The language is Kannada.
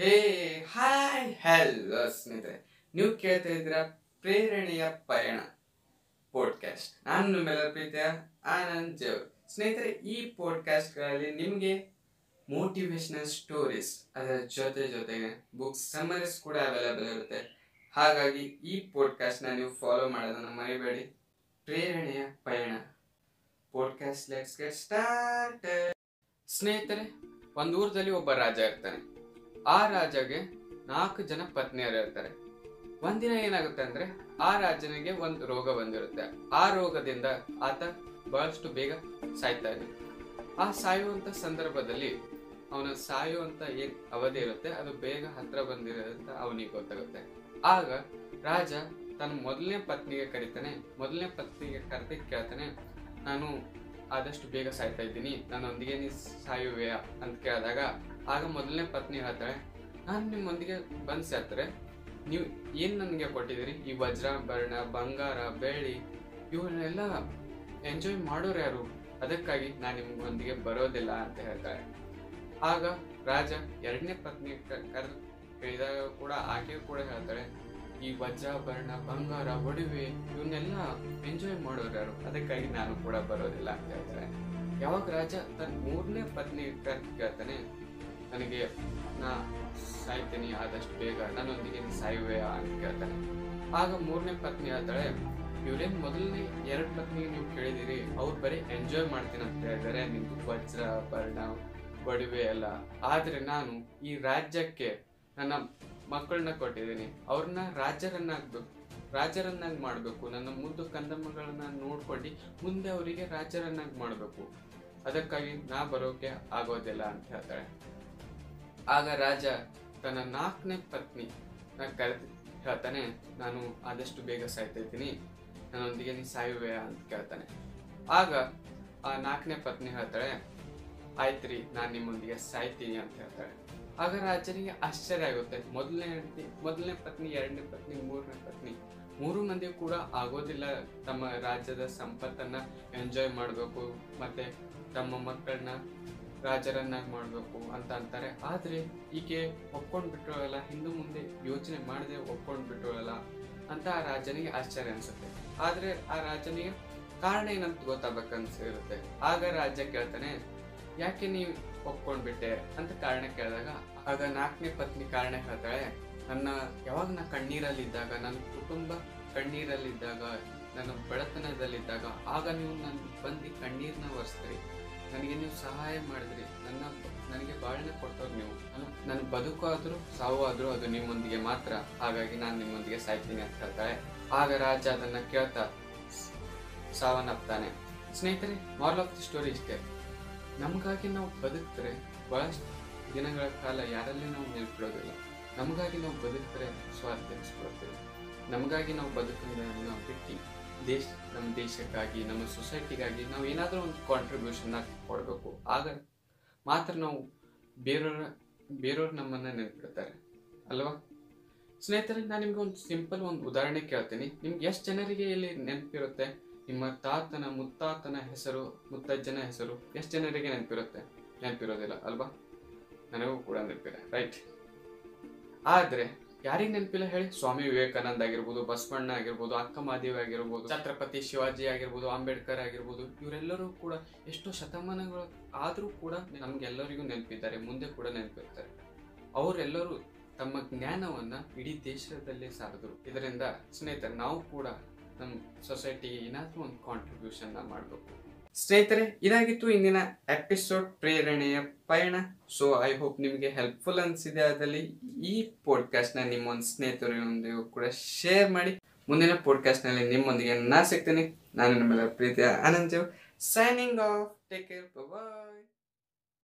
ಹೇ, ಹಾಯ್ ಹಲೋ ಸ್ನೇಹಿತರೆ ನೀವು ಕೇಳ್ತಾ ಇದ್ದೀರಾ ಪ್ರೇರಣೆಯ ಪಯಣ ಪಾಡ್ಕಾಸ್ಟ್ ನಾನು ನಿಮ್ಮೆಲ್ಲರ ಪ್ರೀತಿಯ ಆನಂದ್ ಜೇವ್ ಸ್ನೇಹಿತರೆ, ಈ ಪಾಡ್ಕಾಸ್ಟ್ಗಳಲ್ಲಿ ನಿಮಗೆ ಮೋಟಿವೇಶನಲ್ ಸ್ಟೋರೀಸ್ ಅದರ ಜೊತೆ ಜೊತೆಗೆ ಬುಕ್ಸ್ ಸಮರೀಸ್ ಕೂಡ ಅವೈಲೇಬಲ್ ಇರುತ್ತೆ. ಹಾಗಾಗಿ ಈ ಪಾಡ್ಕಾಸ್ಟ್ನ ನೀವು ಫಾಲೋ ಮಾಡೋದನ್ನು ಮರಿಬೇಡಿ. ಪ್ರೇರಣೆಯ ಪಯಣ ಪಾಡ್ಕಾಸ್ಟ್ ಲೆಟ್ಸ್ ಗೆಟ್ ಸ್ಟಾರ್ಟ್ ಸ್ನೇಹಿತರೆ, ಒಂದು ಊರಲ್ಲಿ ಒಬ್ಬ ರಾಜ ಇರ್ತಾನೆ. ಆ ರಾಜಗೆ ನಾಲ್ಕು ಜನ ಪತ್ನಿಯರು ಇರ್ತಾರೆ. ಒಂದಿನ ಏನಾಗುತ್ತೆ ಅಂದ್ರೆ ಆ ರಾಜನಿಗೆ ಒಂದು ರೋಗ ಬಂದಿರುತ್ತೆ. ಆ ರೋಗದಿಂದ ಆತ ಬಹಳಷ್ಟು ಬೇಗ ಸಾಯ್ತಾ ಇದ್ದಾನೆ. ಆ ಸಾಯುವಂತ ಸಂದರ್ಭದಲ್ಲಿ ಅವನ ಸಾಯುವಂತ ಏನ್ ಅವಧಿ ಇರುತ್ತೆ, ಅದು ಬೇಗ ಹತ್ರ ಬಂದಿರೋದಂತ ಅವನಿಗೆ ಗೊತ್ತಾಗುತ್ತೆ. ಆಗ ರಾಜ ತನ್ನ ಮೊದಲನೇ ಪತ್ನಿಗೆ ಕರಿತಾನೆ, ಮೊದಲನೇ ಪತ್ನಿಗೆ ಕರೆದು ಕೇಳ್ತಾನೆ, ನಾನು ಆದಷ್ಟು ಬೇಗ ಸಾಯ್ತಾ ಇದ್ದೀನಿ, ನನ್ನೊಂದಿಗೆ ನೀ ಸಾಯುವೆಯಾ? ಅಂತ ಕೇಳಿದಾಗ ಆಗ ಮೊದಲನೇ ಪತ್ನಿ ಹೇಳ್ತಾಳೆ, ನಾನು ನಿಮ್ಮೊಂದಿಗೆ ಬಂದು ಸೇರ್ತಾರೆ. ನೀವು ಏನು ನನಗೆ ಕೊಟ್ಟಿದ್ದೀರಿ? ಈ ವಜ್ರಾಭರಣ ಬಂಗಾರ, ಬೆಳ್ಳಿ ಇವನ್ನೆಲ್ಲ ಎಂಜಾಯ್ ಮಾಡೋರು ಯಾರು? ಅದಕ್ಕಾಗಿ ನಾನು ನಿಮ್ಮೊಂದಿಗೆ ಬರೋದಿಲ್ಲ ಅಂತ ಹೇಳ್ತಾರೆ ಆಗ ರಾಜ ಎರಡನೇ ಪತ್ನಿ ಕರೆದು, ಕೇಳಿದಾಗ ಕೂಡ ಆಕೆ ಕೂಡ ಹೇಳ್ತಾಳೆ, ಈ ವಜ್ರಾಭರಣ ಬಂಗಾರ, ಒಡವೆ ಇವನ್ನೆಲ್ಲ ಎಂಜಾಯ್ ಮಾಡೋರು ಯಾರು? ಅದಕ್ಕಾಗಿ ನಾನು ಕೂಡ ಬರೋದಿಲ್ಲ ಅಂತ ಹೇಳ್ತಾರೆ ಯಾವಾಗ ರಾಜ ತನ್ನ ಮೂರನೇ ಪತ್ನಿ ಕರೆದು ಕೇಳ್ತಾನೆ ನನಗೆ ನಾ ಸಾಯ್ತೀನಿ ಆದಷ್ಟು ಬೇಗ ನನ್ನೊಂದಿಗೆ ಸಾಯುವೆ ಅಂತ ಕೇಳ್ತಾನೆ. ಆಗ ಮೂರನೇ ಪತ್ನಿ ಹೇಳ್ತಾಳೆ ಇವ್ರೇನ್ ಮೊದಲನೇ ಎರಡು ಪತ್ನಿ ನೀವು ಕೇಳಿದಿರಿ. ಅವ್ರು ಬರೀ ಎಂಜಾಯ್ ಮಾಡ್ತೀನಿ ಅಂತ ಹೇಳಿದಾರೆ ನಿಮ್ದು ವಜ್ರ, ಬರ್ಣ ಒಡವೆ ಎಲ್ಲ. ಆದ್ರೆ ನಾನು ಈ ರಾಜ್ಯಕ್ಕೆ ನನ್ನ ಮಕ್ಕಳನ್ನ ಕೊಟ್ಟಿದ್ದೀನಿ. ಅವ್ರನ್ನ ರಾಜರನ್ನಾಗ್ಬೇಕು ರಾಜರನ್ನಾಗಿ ಮಾಡಬೇಕು. ನನ್ನ ಮುದ್ದು ಕಂದಮ್ಮಗಳನ್ನ ನೋಡ್ಕೊಂಡು ಮುಂದೆ ಅವರಿಗೆ ರಾಜರನ್ನಾಗಿ ಮಾಡಬೇಕು. ಅದಕ್ಕಾಗಿ ನಾ ಬರೋಕೆ ಆಗೋದಿಲ್ಲ, ಅಂತ ಹೇಳ್ತಾಳೆ. ಆಗ ರಾಜ ತನ್ನ ನಾಲ್ಕನೇ ಪತ್ನಿ ಕರೆದು ಹೇಳ್ತಾನೆ, ನಾನು ಆದಷ್ಟು ಬೇಗ ಸಾಯ್ತಾ ಇದ್ದೀನಿ. ನನ್ನೊಂದಿಗೆ ನೀನು ಸಾಯುವೆ ಅಂತ ಕೇಳ್ತಾನೆ. ಆಗ ಆ ನಾಲ್ಕನೇ ಪತ್ನಿ ಹೇಳ್ತಾಳೆ, ಆಯ್ತ್ರಿ, ನಾನು ನಿಮ್ಮೊಂದಿಗೆ ಸಾಯ್ತೀನಿ ಅಂತ ಹೇಳ್ತಾಳೆ. ಆಗ ರಾಜನಿಗೆ ಆಶ್ಚರ್ಯ ಆಗುತ್ತೆ. ಮೊದಲನೇ ಹೆಂಡತಿ, ಮೊದಲನೇ ಪತ್ನಿ, ಎರಡನೇ ಪತ್ನಿ, ಮೂರನೇ ಪತ್ನಿ, ಮೂರು ಮಂದಿ ಕೂಡ ಆಗೋದಿಲ್ಲ. ತಮ್ಮ ರಾಜ್ಯದ ಸಂಪತ್ತನ್ನ ಎಂಜಾಯ್ ಮಾಡಬೇಕು, ಮತ್ತೆ ತಮ್ಮ ಮಕ್ಕಳನ್ನ ರಾಜರನ್ನಾಗಿ ಮಾಡಬೇಕು ಅಂತ ಅಂತಾರೆ. ಆದರೆ ಈಕೆ ಒಪ್ಕೊಂಡು ಬಿಟ್ಟೋಳಲ್ಲ ಹಿಂದೂ ಮುಂದೆ ಯೋಚನೆ ಮಾಡದೆ ಒಪ್ಕೊಂಡು ಬಿಟ್ಟೋಳಲ್ಲ ಅಂತ ಆ ರಾಜನಿಗೆ ಆಶ್ಚರ್ಯ ಅನ್ಸುತ್ತೆ. ಆದರೆ ಆ ರಾಜನಿಗೆ ಕಾರಣ ಏನಂತ ಗೊತ್ತಾಗಬೇಕನ್ಸಿರುತ್ತೆ ಆಗ ರಾಜ ಕೇಳ್ತಾನೆ, ಯಾಕೆ ನೀವು ಒಪ್ಕೊಂಡ್ಬಿಟ್ಟೆ? ಅಂತ ಕಾರಣ ಕೇಳಿದಾಗ, ಆಗ ನಾಲ್ಕನೇ ಪತ್ನಿ ಕಾರಣ ಹೇಳ್ತಾಳೆ, ನನ್ನ ಯಾವಾಗ ನಾ ಕಣ್ಣೀರಲ್ಲಿದ್ದಾಗ, ನನ್ನ ಕುಟುಂಬ ಕಣ್ಣೀರಲ್ಲಿದ್ದಾಗ, ನನ್ನ ಬಡತನದಲ್ಲಿದ್ದಾಗ, ಆಗ ನೀವು ನನ್ನ ಬಂದು ಕಣ್ಣೀರನ್ನ ಒರೆಸ್ತೀರಿ. ನನಗೆ ನೀವು ಸಹಾಯ ಮಾಡಿದ್ರಿ. ನನ್ನ, ನನಗೆ ಬಾಳನ್ನ ಕೊಟ್ಟವ್ರು ನೀವು. ನಾನು ನನ್ನ ಬದುಕು ಆದರೂ, ಸಾವು ಆದರೂ ಅದು ನಿಮ್ಮೊಂದಿಗೆ ಮಾತ್ರ. ಹಾಗಾಗಿ ನಾನು ನಿಮ್ಮೊಂದಿಗೆ ಸಾಯ್ತೀನಿ ಅಂತ ಹೇಳ್ತಾಳೆ ಆಗ ರಾಜ ಅದನ್ನ ಕೇಳ್ತಾ ಸಾವನ್ನಪ್ತಾನೆ. ಸ್ನೇಹಿತರೆ ಮಾರಲ್ ಆಫ್ ದಿ ಸ್ಟೋರಿ ಇಷ್ಟೇ. ನಮಗಾಗಿ ನಾವು ಬದುಕ್ತರೆ, ಬಹಳಷ್ಟು ದಿನಗಳ ಕಾಲ ಯಾರಲ್ಲಿ ನಾವು ನೆನ್ಪಿಡೋದಿಲ್ಲ ನಮಗಾಗಿ ನಾವು ಬದುಕ್ತರೆ ಸ್ವಾರ್ಥ ನಮಗಾಗಿ ನಾವು ಬದುಕನ್ನು ಬಿಟ್ಟು ದೇಶ, ನಮ್ಮ ದೇಶಕ್ಕಾಗಿ, ನಮ್ಮ ಸೊಸೈಟಿಗಾಗಿ ನಾವು ಏನಾದರೂ ಒಂದು ಕಾಂಟ್ರಿಬ್ಯೂಷನ್ನ ಕೊಡಬೇಕು. ಆಗ ಮಾತ್ರ ನಾವು ಬೇರೆಯವರ ಬೇರೆಯವ್ರು ನಮ್ಮನ್ನು ನೆನ್ಪಿಡ್ತಾರೆ. ಅಲ್ವಾ? ಸ್ನೇಹಿತರೆ ನಾನು ನಿಮ್ಗೆ ಒಂದು ಸಿಂಪಲ್ ಒಂದು ಉದಾಹರಣೆ ಕೇಳ್ತೀನಿ. ನಿಮ್ಗೆ ಎಷ್ಟು ಜನರಿಗೆ ಇಲ್ಲಿ ನೆನಪಿರುತ್ತೆ? ನಿಮ್ಮ ತಾತನ ಮುತ್ತಾತನ ಹೆಸರು, ಮುತ್ತಜ್ಜನ ಹೆಸರು ಎಷ್ಟು ಜನರಿಗೆ ನೆನಪಿರುತ್ತೆ? ನೆನಪಿರೋದಿಲ್ಲ, ಅಲ್ವಾ? ನನಗೂ ಕೂಡ ನೆನಪಿದೆ ರೈಟ್ ಆದ್ರೆ ಯಾರಿಗೆ ನೆನಪಿಲ್ಲ ಹೇಳಿ? ಸ್ವಾಮಿ ವಿವೇಕಾನಂದ ಆಗಿರ್ಬೋದು, ಬಸವಣ್ಣ ಆಗಿರ್ಬೋದು, ಅಕ್ಕ ಮಾದೇವಿ ಆಗಿರ್ಬೋದು, ಛತ್ರಪತಿ ಶಿವಾಜಿ ಆಗಿರ್ಬೋದು, ಅಂಬೇಡ್ಕರ್ ಆಗಿರ್ಬೋದು, ಇವರೆಲ್ಲರೂ ಕೂಡ ಎಷ್ಟೋ ಶತಮಾನಗಳು ಆದರೂ ಕೂಡ ನಮ್ಗೆಲ್ಲರಿಗೂ ನೆನಪಿದ್ದಾರೆ, ಮುಂದೆ ಕೂಡ ನೆನಪಿರ್ತಾರೆ. ಅವರೆಲ್ಲರೂ ತಮ್ಮ ಜ್ಞಾನವನ್ನ ಇಡೀ ದೇಶದಲ್ಲೇ ಸಾರಿದ್ರು. ಇದರಿಂದ ಸ್ನೇಹಿತರೆ, ನಾವು ಕೂಡ ನಮ್ಮ ಸೊಸೈಟಿಗೆ ಏನಾದರೂ ಒಂದು ಕಾಂಟ್ರಿಬ್ಯೂಷನ್ ಮಾಡಬೇಕು. ಸ್ನೇಹಿತರೆ, ಇದಾಗಿತ್ತು ಇಂದಿನ ಎಪಿಸೋಡ್ ಪ್ರೇರಣೆಯ ಪಯಣ. ಸೊ ಐ ಹೋಪ್ ನಿಮಗೆ ಹೆಲ್ಪ್ಫುಲ್ ಅನಿಸಿದೆ ಅದರಲ್ಲಿ ಈ ಪಾಡ್ಕಾಸ್ಟ್ನ ನಿಮ್ಮೊಂದು ಸ್ನೇಹಿತರೊಂದಿಗೂ ಕೂಡ ಶೇರ್ ಮಾಡಿ. ಮುಂದಿನ ಪಾಡ್ಕಾಸ್ಟ್ನಲ್ಲಿ ನಿಮ್ಮೊಂದಿಗೆ ನಾ ಸಿಗ್ತೀನಿ. ನಾನು ನಿಮ್ಮೆಲ್ಲ ಪ್ರೀತಿಯ Anand signing off take care bye